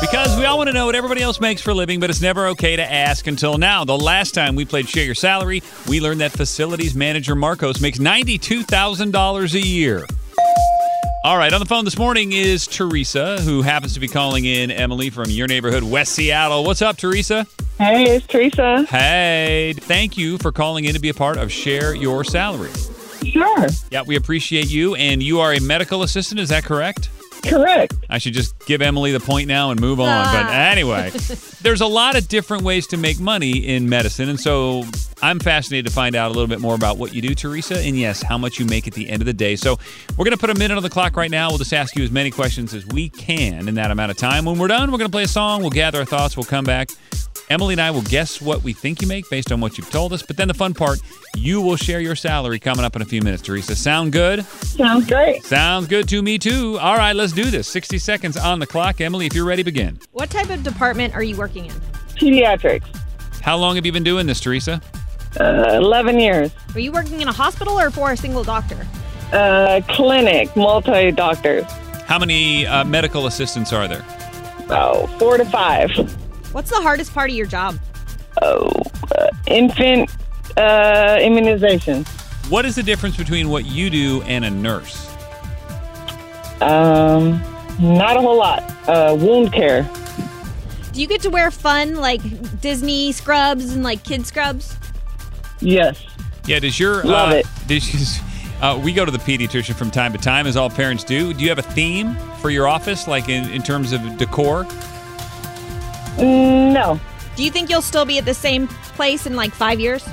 Because we all want to know what everybody else makes for a living, but it's never okay to ask until now. The last time we played Share Your Salary, we learned that facilities manager Marcos makes $92,000 a year. All right, on the phone this morning is Teresa, who happens to be calling in Emily from your neighborhood, West Seattle. What's up, Teresa? Hey, it's Teresa. Hey, thank you for calling in to be a part of Share Your Salary. Sure. Yeah, we appreciate you, and you are a medical assistant, is that correct? Correct. I should just give Emily the point now and move on. But Ah. anyway, there's a lot of different ways to make money in medicine. And so I'm fascinated to find out a little bit more about what you do, Teresa, and yes, how much you make at the end of the day. So we're going to put a minute on the clock right now. We'll just ask you as many questions as we can in that amount of time. When we're done, we're going to play a song. We'll gather our thoughts. We'll come back. Emily and I will guess what we think you make based on what you've told us. But then the fun part, you will share your salary coming up in a few minutes, Teresa. Sound good? Sounds great. Sounds good to me too. All right, let's do this. 60 seconds on the clock. Emily, if you're ready, begin. What type of department are you working in? Pediatrics. How long have you been doing this, Teresa? Uh, 11 years. Are you working in a hospital or for a single doctor? Uh, clinic, multi doctors. How many uh, medical assistants are there? Oh, four to five. What's the hardest part of your job? Oh, uh, infant uh, immunization. What is the difference between what you do and a nurse? Um, not a whole lot. Uh, wound care. Do you get to wear fun like Disney scrubs and like kid scrubs? Yes. Yeah, does your Love uh, it. Does you- uh, we go to the pediatrician from time to time, as all parents do. Do you have a theme for your office, like in, in terms of decor? No. Do you think you'll still be at the same place in like five years?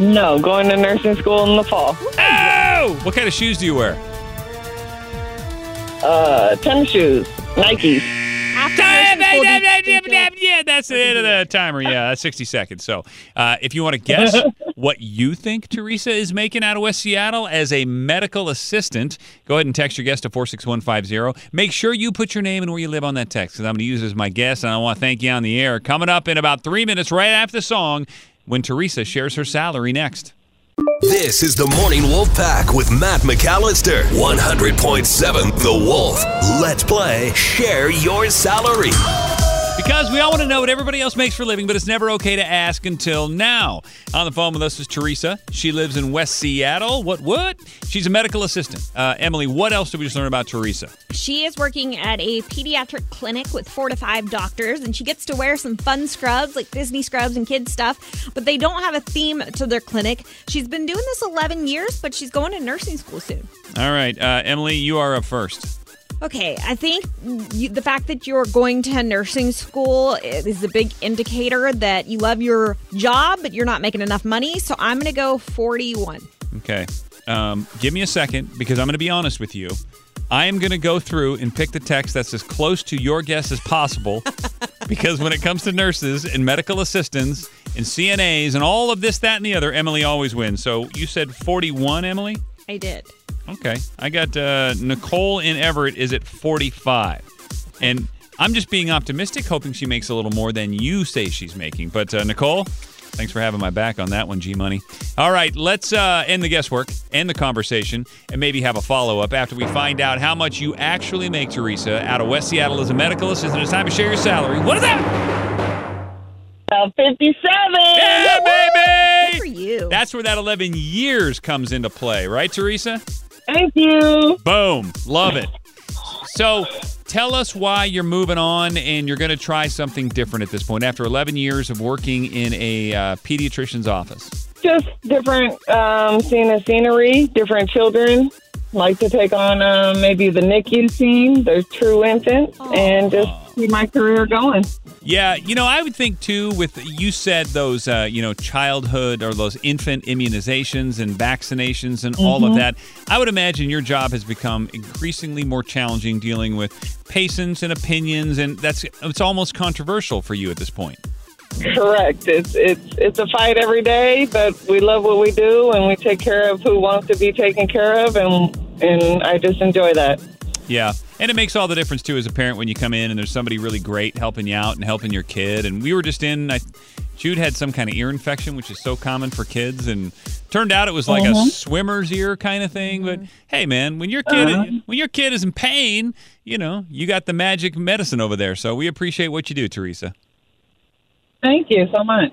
No. Going to nursing school in the fall. Oh! What kind of shoes do you wear? Uh, tennis shoes. Nikes. After nursing school, do you think you'll- Yeah, that's the end of the timer. Yeah, that's 60 seconds. So uh, if you want to guess what you think Teresa is making out of West Seattle as a medical assistant, go ahead and text your guest to 46150. Make sure you put your name and where you live on that text because I'm going to use it as my guest, and I want to thank you on the air. Coming up in about three minutes, right after the song, when Teresa shares her salary next. This is the Morning Wolf Pack with Matt McAllister. 100.7 The Wolf. Let's play Share Your Salary. Because we all want to know what everybody else makes for a living, but it's never okay to ask until now. On the phone with us is Teresa. She lives in West Seattle. What, what? She's a medical assistant. Uh, Emily, what else did we just learn about Teresa? She is working at a pediatric clinic with four to five doctors, and she gets to wear some fun scrubs like Disney scrubs and kids stuff, but they don't have a theme to their clinic. She's been doing this 11 years, but she's going to nursing school soon. All right, uh, Emily, you are up first. Okay, I think you, the fact that you're going to nursing school is a big indicator that you love your job, but you're not making enough money. So I'm going to go 41. Okay. Um, give me a second because I'm going to be honest with you. I am going to go through and pick the text that's as close to your guess as possible because when it comes to nurses and medical assistants and CNAs and all of this, that, and the other, Emily always wins. So you said 41, Emily? I did. Okay. I got uh, Nicole in Everett is at 45. And I'm just being optimistic, hoping she makes a little more than you say she's making. But uh, Nicole, thanks for having my back on that one, G Money. All right, let's uh, end the guesswork, end the conversation, and maybe have a follow up after we find out how much you actually make, Teresa, out of West Seattle as a medical assistant. It's time to share your salary. What is that? Uh, 57. Yeah, Good for you. That's where that 11 years comes into play, right, Teresa? Thank you. Boom. Love it. So tell us why you're moving on and you're going to try something different at this point after 11 years of working in a uh, pediatrician's office. Just different, um, seeing the scenery, different children. Like to take on uh, maybe the NICU scene, the true infant, and just keep my career going. Yeah, you know, I would think too. With you said those, uh, you know, childhood or those infant immunizations and vaccinations and all of that. I would imagine your job has become increasingly more challenging dealing with patients and opinions, and that's it's almost controversial for you at this point. Correct. It's it's it's a fight every day, but we love what we do, and we take care of who wants to be taken care of, and and I just enjoy that. Yeah. And it makes all the difference too as a parent when you come in and there's somebody really great helping you out and helping your kid. And we were just in, I, Jude had some kind of ear infection, which is so common for kids. And turned out it was like a mm-hmm. swimmer's ear kind of thing. But mm-hmm. hey, man, when your kid uh-huh. when your kid is in pain, you know, you got the magic medicine over there. So we appreciate what you do, Teresa. Thank you so much.